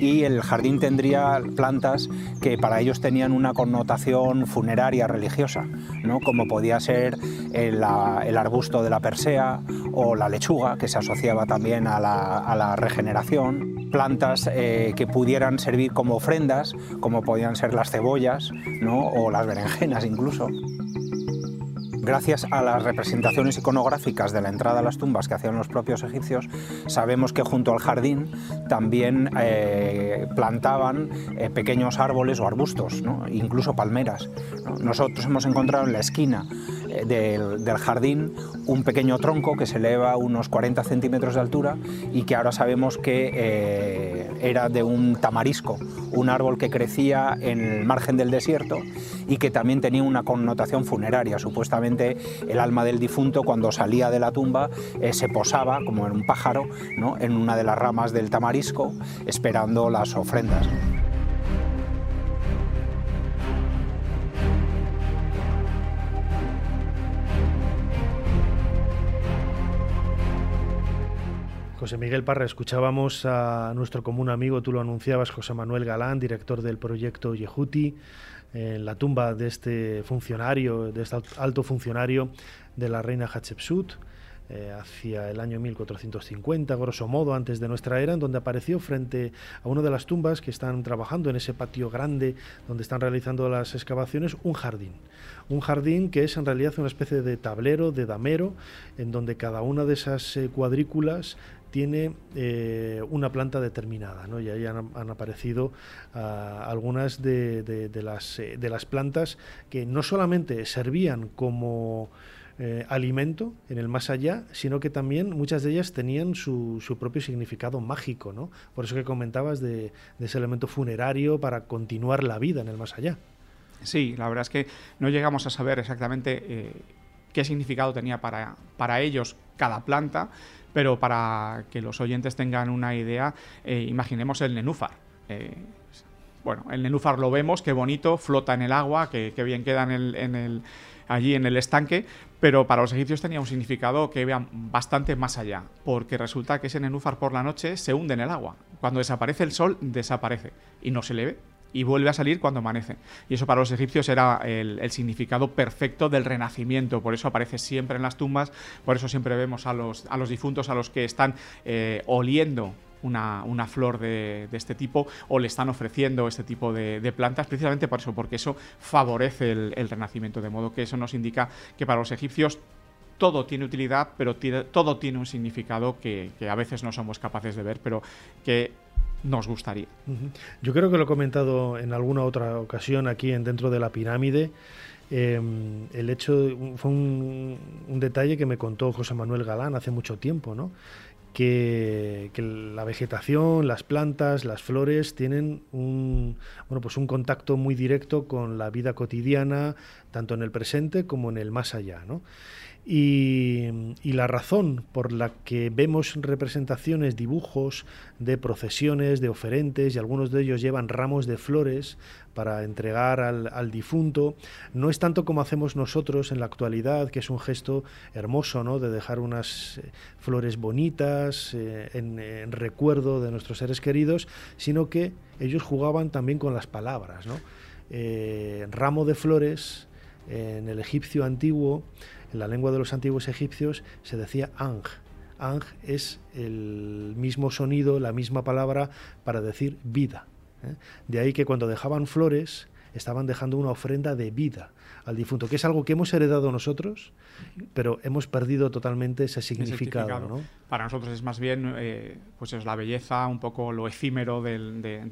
Speaker 8: y el jardín tendría plantas que para ellos tenían una connotación funeraria religiosa, ¿no? como podía ser el, arbusto de la persea o la lechuga, que se asociaba también a la, regeneración, plantas eh, que pudieran servir como ofrendas, como podían ser las cebollas ¿no? o las berenjenas incluso. Gracias a las representaciones iconográficas de la entrada a las tumbas que hacían los propios egipcios, sabemos que junto al jardín también eh, plantaban eh, pequeños árboles o arbustos, incluso palmeras. Nosotros hemos encontrado en la esquina eh, del, jardín un pequeño tronco que se eleva unos 40 centímetros de altura y que ahora sabemos que era de un tamarisco, un árbol que crecía en el margen del desierto y que también tenía una connotación funeraria. Supuestamente el alma del difunto cuando salía de la tumba eh, se posaba como en un pájaro ¿no? en una de las ramas del tamarisco esperando las ofrendas.
Speaker 3: José Miguel Parra, escuchábamos a nuestro común amigo, tú lo anunciabas, José Manuel Galán, director del proyecto Yehuti, en la tumba de este funcionario, de este alto funcionario de la reina Hatshepsut, eh, hacia el año 1450, grosso modo, antes de nuestra era, en donde apareció frente a una de las tumbas que están trabajando en ese patio grande donde están realizando las excavaciones, un jardín. Un jardín que es en realidad una especie de tablero, de damero, en donde cada una de esas eh, cuadrículas tiene eh, una planta determinada, ¿no? y ahí han, aparecido ah, algunas de, las, eh, de las plantas que no solamente servían como eh, alimento en el más allá, sino que también muchas de ellas tenían su, propio significado mágico, ¿no? por eso que comentabas de, ese elemento funerario para continuar la vida en el más allá.
Speaker 4: Sí, la verdad es que no llegamos a saber exactamente qué significado tenía para, para ellos cada planta, pero para que los oyentes tengan una idea, eh, imaginemos el nenúfar. Eh, bueno, el nenúfar lo vemos, qué bonito, flota en el agua, qué, bien queda allí en el estanque, pero para los egipcios tenía un significado que iba bastante más allá, porque resulta que ese nenúfar por la noche se hunde en el agua. Cuando desaparece el sol, desaparece y no se le ve y vuelve a salir cuando amanece. Y eso para los egipcios era el, significado perfecto del renacimiento, por eso aparece siempre en las tumbas, por eso siempre vemos a los, a los difuntos, a los que están eh, oliendo una, flor de, este tipo o le están ofreciendo este tipo de, plantas, precisamente por eso, porque eso favorece el, renacimiento, de modo que eso nos indica que para los egipcios todo tiene utilidad, pero todo tiene un significado que, a veces no somos capaces de ver, pero que nos gustaría.
Speaker 3: Yo creo que lo he comentado en alguna otra ocasión aquí en dentro de la pirámide. Em, el hecho fue un, detalle que me contó José Manuel Galán hace mucho tiempo, ¿no? Que, la vegetación, las plantas, las flores tienen un, bueno, pues un contacto muy directo con la vida cotidiana, tanto en el presente como en el más allá. ¿no? Y, la razón por la que vemos representaciones, dibujos de procesiones, de oferentes, y algunos de ellos llevan ramos de flores para entregar al, difunto, no es tanto como hacemos nosotros en la actualidad, que es un gesto hermoso, ¿no? de dejar unas eh, flores bonitas eh, en, recuerdo de nuestros seres queridos, sino que ellos jugaban también con las palabras. ¿no? Eh, ramo de flores en el egipcio antiguo en la lengua de los antiguos egipcios se decía ang. Ang es el mismo sonido, la misma palabra para decir vida. ¿eh? De ahí que cuando dejaban flores estaban dejando una ofrenda de vida al difunto, que es algo que hemos heredado nosotros, pero hemos perdido totalmente ese significado.
Speaker 4: Para nosotros es más bien eh, pues es la belleza, un poco lo efímero de,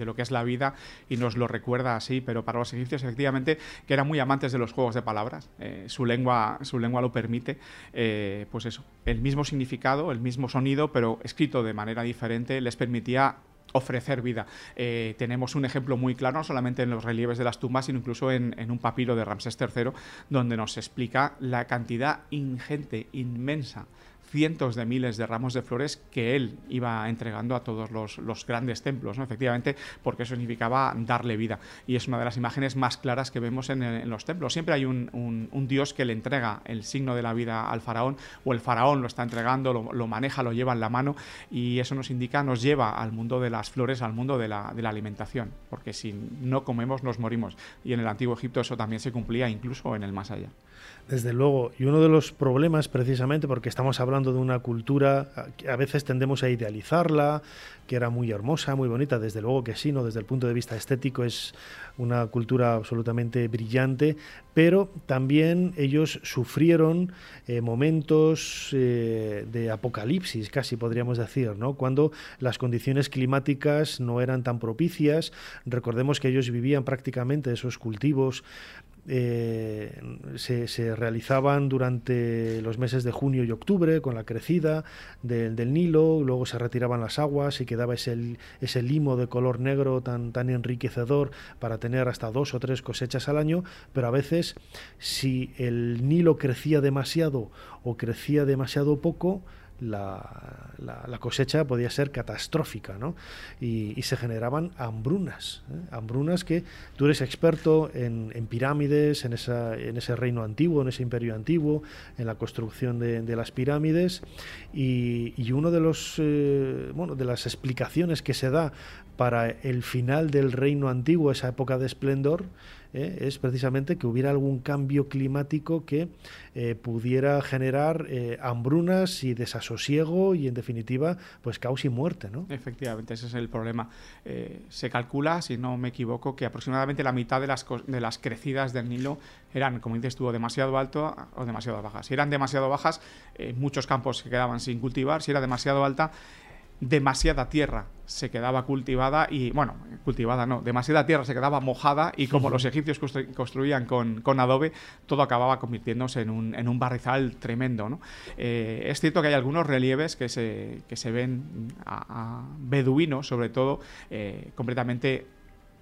Speaker 4: lo que es la vida y nos lo recuerda así, pero para los egipcios efectivamente que eran muy amantes de los juegos de palabras, eh, su, lengua, su lengua lo permite, eh, pues eso, el mismo significado, el mismo sonido, pero escrito de manera diferente, les permitía ofrecer vida. Eh, tenemos un ejemplo muy claro, no solamente en los relieves de las tumbas, sino incluso en, en un papiro de Ramsés III, donde nos explica la cantidad ingente, inmensa cientos de miles de ramos de flores que él iba entregando a todos los, grandes templos, efectivamente, porque eso significaba darle vida. Y es una de las imágenes más claras que vemos en, los templos. Siempre hay un, dios que le entrega el signo de la vida al faraón, o el faraón lo está entregando, lo, maneja, lo lleva en la mano, y eso nos indica, nos lleva al mundo de las flores, al mundo de la, de la alimentación, porque si no comemos nos morimos. Y en el antiguo Egipto eso también se cumplía incluso en el más allá.
Speaker 3: Desde luego, y uno de los problemas precisamente porque estamos hablando de una cultura, que a veces tendemos a idealizarla, que era muy hermosa, muy bonita, desde luego que sí, ¿no? desde el punto de vista estético es una cultura absolutamente brillante, pero también ellos sufrieron eh, momentos eh, de apocalipsis, casi podríamos decir, ¿no? cuando las condiciones climáticas no eran tan propicias. Recordemos que ellos vivían prácticamente esos cultivos eh, se, realizaban durante los meses de junio y octubre con la crecida del Nilo, luego se retiraban las aguas y quedaba ese, ese limo de color negro tan, tan enriquecedor para tener hasta dos o tres cosechas al año, pero a veces si el Nilo crecía demasiado o crecía demasiado poco, la, la, cosecha podía ser catastrófica, ¿no? Y, se generaban hambrunas, ¿eh? hambrunas que tú eres experto en, pirámides, en, esa, en ese reino antiguo, en ese imperio antiguo, en la construcción de, las pirámides, y, y, uno de los, eh, bueno, de las explicaciones que se da para el final del reino antiguo, esa época de esplendor, ¿eh? es precisamente que hubiera algún cambio climático que eh, pudiera generar eh, hambrunas y desasosiego y en definitiva pues caos y muerte. ¿no?
Speaker 4: Efectivamente, ese es el problema. se calcula, si no me equivoco, que aproximadamente la mitad de las, de las crecidas del Nilo eran, como dices tú, demasiado alto o demasiado bajas. Si eran demasiado bajas, muchos campos se quedaban sin cultivar. Si era demasiado alta, demasiada tierra se quedaba cultivada y, bueno, cultivada no, demasiada tierra se quedaba mojada y como los egipcios construían con, con, todo acababa convirtiéndose en un, en un barrizal tremendo. ¿no? Eh, es cierto que hay algunos relieves que se, que se ven a, beduinos, sobre todo, eh, completamente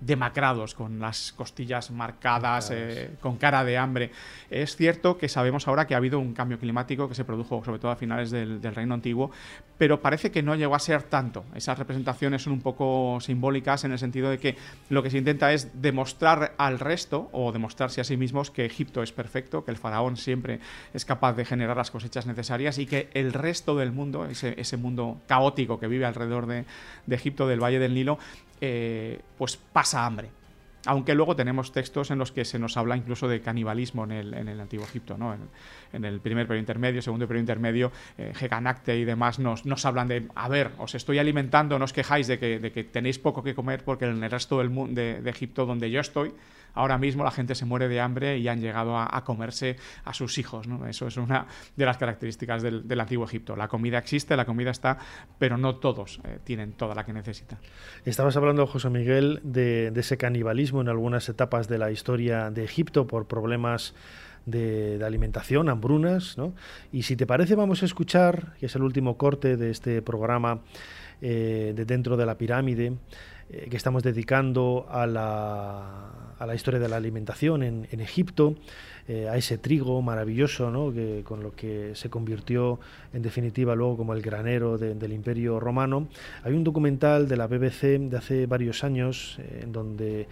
Speaker 4: demacrados, con las costillas marcadas, eh, con cara de hambre. Es cierto que sabemos ahora que ha habido un cambio climático que se produjo sobre todo a finales del, Reino Antiguo, pero parece que no llegó a ser tanto. Esas representaciones son un poco simbólicas en el sentido de que lo que se intenta es demostrar al resto o demostrarse a sí mismos que Egipto es perfecto, que el faraón siempre es capaz de generar las cosechas necesarias y que el resto del mundo, ese, ese mundo caótico que vive alrededor de, de Egipto, del Valle del Nilo, eh, pues pasa hambre. Aunque luego tenemos textos en los que se nos habla incluso de canibalismo en el, en el Antiguo Egipto, ¿no? En, el primer periodo intermedio, segundo periodo intermedio, eh, Heganacte y demás nos, nos, hablan de, a ver, os estoy alimentando, no os quejáis de que, de que tenéis poco que comer porque en el resto del mundo de Egipto donde yo estoy, ahora mismo la gente se muere de hambre y han llegado a, comerse a sus hijos. ¿no? Eso es una de las características del, antiguo Egipto. La comida existe, la comida está, pero no todos eh, tienen toda la que necesitan.
Speaker 3: Estabas hablando, José Miguel, de, ese canibalismo en algunas etapas de la historia de Egipto por problemas de, alimentación, hambrunas. Y si te parece, vamos a escuchar, que es el último corte de este programa eh, de dentro de la pirámide, eh, que estamos dedicando a la, a la, historia de la alimentación en, en Egipto, eh, a ese trigo maravilloso, ¿no? que, con lo que se convirtió en definitiva luego como el granero del Imperio Romano. Hay un documental de la BBC de hace varios años eh, en donde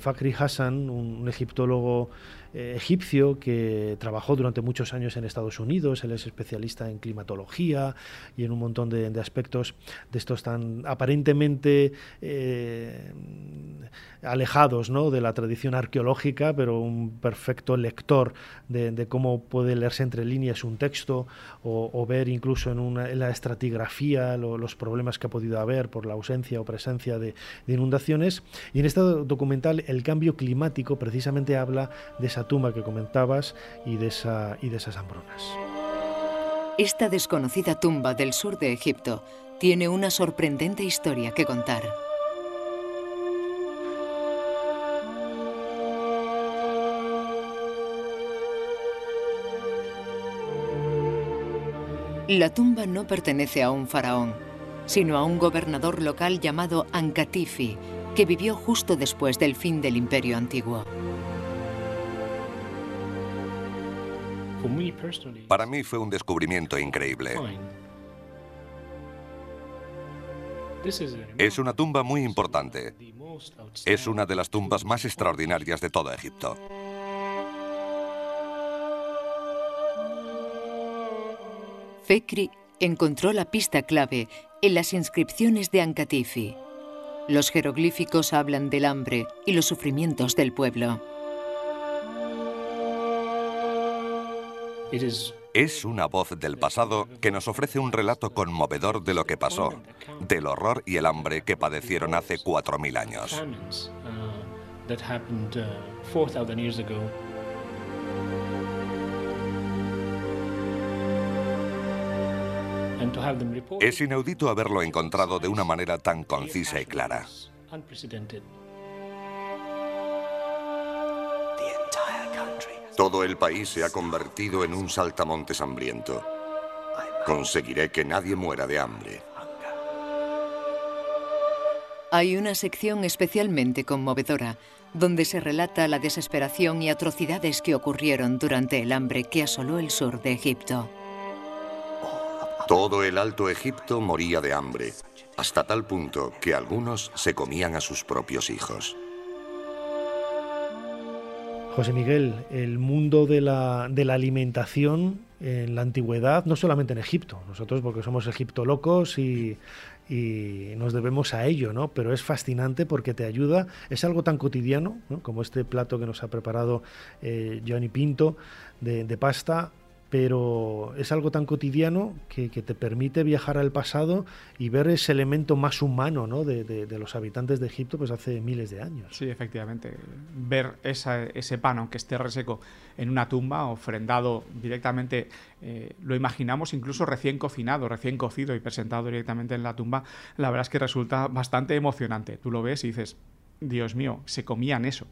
Speaker 3: Fakri Hassan, un egiptólogo eh, egipcio que trabajó durante muchos años en Estados Unidos, él es especialista en climatología y en un montón de, aspectos de estos tan aparentemente eh, alejados ¿no? de la tradición arqueológica, pero un perfecto lector de, cómo puede leerse entre líneas un texto o, ver incluso en, una, la estratigrafía los problemas que ha podido haber por la ausencia o presencia de, de inundaciones. Y en este documental el cambio climático precisamente habla de esa tumba que comentabas y de, esa, y de esas hambrunas.
Speaker 9: Esta desconocida tumba del sur de Egipto tiene una sorprendente historia que contar. La tumba no pertenece a un faraón, sino a un gobernador local llamado Ankatifi, que vivió justo después del fin del imperio antiguo.
Speaker 10: Para mí fue un descubrimiento increíble. Es una tumba muy importante. Es una de las tumbas más extraordinarias de todo Egipto.
Speaker 9: Fekri encontró la pista clave en las inscripciones de Ankatifi. Los jeroglíficos hablan del hambre y los sufrimientos del pueblo.
Speaker 10: Es una voz del pasado que nos ofrece un relato conmovedor de lo que pasó, del horror y el hambre que padecieron hace 4.000 años. Es inaudito haberlo encontrado de una manera tan concisa y clara. Todo el país se ha convertido en un saltamontes hambriento. Conseguiré que nadie muera de hambre.
Speaker 9: Hay una sección especialmente conmovedora donde se relata la desesperación y atrocidades que ocurrieron durante el hambre que asoló el sur de Egipto.
Speaker 10: Todo el Alto Egipto moría de hambre, hasta tal punto que algunos se comían a sus propios hijos.
Speaker 3: José Miguel, el mundo de la, de la, alimentación en la antigüedad, no solamente en Egipto, nosotros porque somos Egipto locos y, nos debemos a ello, ¿no? Pero es fascinante porque te ayuda, es algo tan cotidiano, ¿no? como este plato que nos ha preparado eh, Johnny Pinto de pasta, pero es algo tan cotidiano que, te permite viajar al pasado y ver ese elemento más humano ¿no? de, los habitantes de Egipto pues hace miles de años.
Speaker 4: Sí, efectivamente. Ver ese pan, aunque esté reseco, en una tumba, ofrendado directamente, eh, lo imaginamos incluso recién cocinado, recién cocido y presentado directamente en la tumba, la verdad es que resulta bastante emocionante. Tú lo ves y dices, Dios mío, se comían eso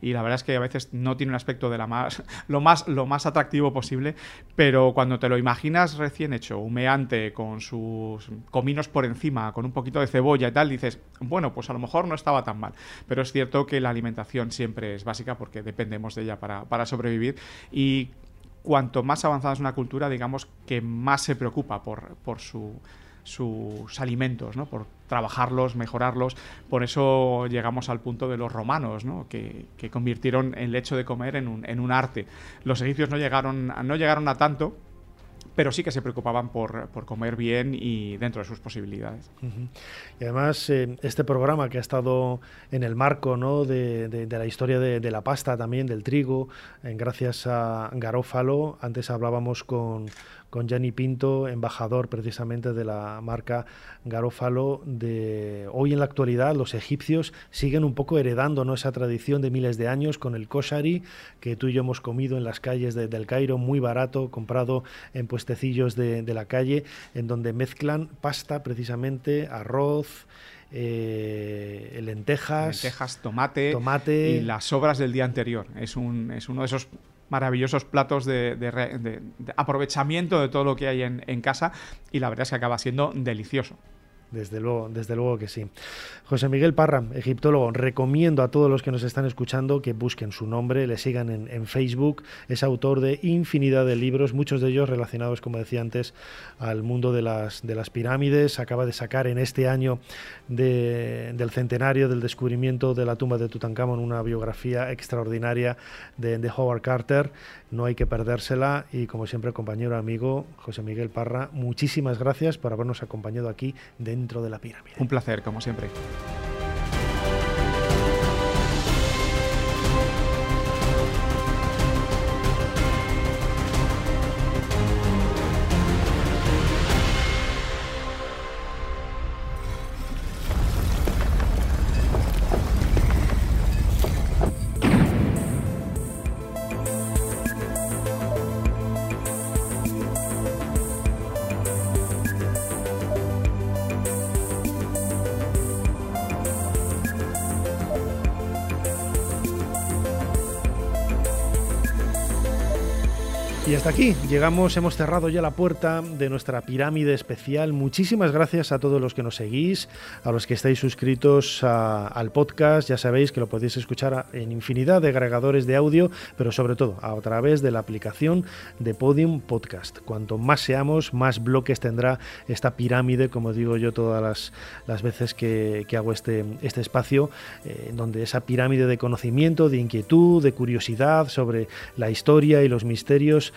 Speaker 4: y la verdad es que a veces no tiene un aspecto de la más [laughs] lo más lo más atractivo posible, pero cuando te lo imaginas recién hecho, humeante con sus cominos por encima, con un poquito de cebolla y tal, dices, bueno, pues a lo mejor no estaba tan mal, pero es cierto que la alimentación siempre es básica porque dependemos de ella para, para sobrevivir y cuanto más avanzada es una cultura, digamos que más se preocupa por, por su sus alimentos, por trabajarlos, mejorarlos. Por eso llegamos al punto de los romanos, ¿no? que, que, convirtieron el hecho de comer en un, en un, arte. Los egipcios no llegaron, no llegaron a tanto, pero sí que se preocupaban por, por, comer bien y dentro de sus posibilidades.
Speaker 3: Y además, eh, este programa que ha estado en el marco de, de, la historia de, de, la pasta también, del trigo, eh, gracias a Garófalo, antes hablábamos con con Gianni Pinto, embajador precisamente de la marca Garófalo. De hoy en la actualidad los egipcios siguen un poco heredando ¿no? esa tradición de miles de años con el koshari que tú y yo hemos comido en las calles de, del Cairo, muy barato, comprado en puestecillos de, de la calle, en donde mezclan pasta precisamente, arroz, eh, lentejas,
Speaker 4: lentejas tomate,
Speaker 3: tomate
Speaker 4: y las sobras del día anterior. Es, un, es uno de esos maravillosos platos de, de, de, aprovechamiento de todo lo que hay en, en casa y la verdad es que acaba siendo delicioso.
Speaker 3: Desde luego, desde luego que sí. José Miguel Parra, egiptólogo, recomiendo a todos los que nos están escuchando que busquen su nombre, le sigan en, Facebook. Es autor de infinidad de libros, muchos de ellos relacionados, como decía antes, al mundo de las, de las pirámides. Acaba de sacar en este año de, del centenario del descubrimiento de la tumba de Tutankamón una biografía extraordinaria de, de Howard Carter. No hay que perdérsela. Y como siempre, compañero amigo José Miguel Parra, muchísimas gracias por habernos acompañado aquí de
Speaker 4: Un placer, como siempre.
Speaker 3: Y hasta aquí llegamos, hemos cerrado ya la puerta de nuestra pirámide especial. Muchísimas gracias a todos los que nos seguís, a los que estáis suscritos al podcast. Ya sabéis que lo podéis escuchar en infinidad de agregadores de audio, pero sobre todo a través de la aplicación de Podium Podcast. Cuanto más seamos, más bloques tendrá esta pirámide, como digo yo todas las, veces que, hago este, este espacio, eh, donde esa pirámide de conocimiento, de inquietud, de curiosidad sobre la historia y los misterios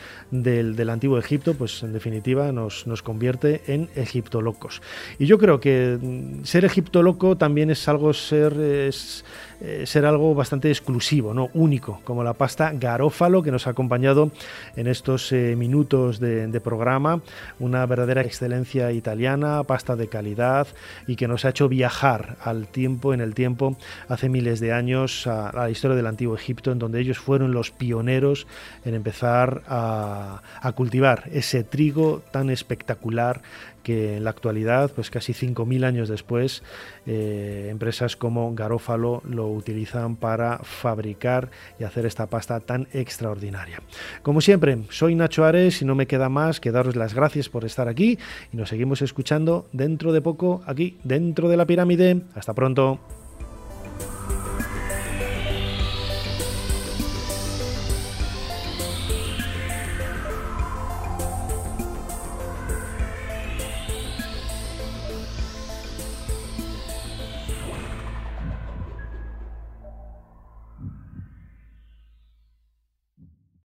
Speaker 3: del, antiguo Egipto, pues en definitiva nos, nos convierte en egiptolocos. Y yo creo que mm, ser egiptoloco también es algo ser... Es, eh, ser algo bastante exclusivo, ¿no? único, como la pasta garófalo que nos ha acompañado en estos eh, minutos de, programa, una verdadera excelencia italiana, pasta de calidad y que nos ha hecho viajar al tiempo, en el tiempo, hace miles de años, a, la historia del antiguo Egipto, en donde ellos fueron los pioneros en empezar a cultivar ese trigo tan espectacular que en la actualidad, pues casi 5.000 años después, eh, empresas como Garófalo lo utilizan para fabricar y hacer esta pasta tan extraordinaria. Como siempre, soy Nacho Ares y no me queda más que daros las gracias por estar aquí y nos seguimos escuchando dentro de poco aquí, dentro de la pirámide. Hasta pronto.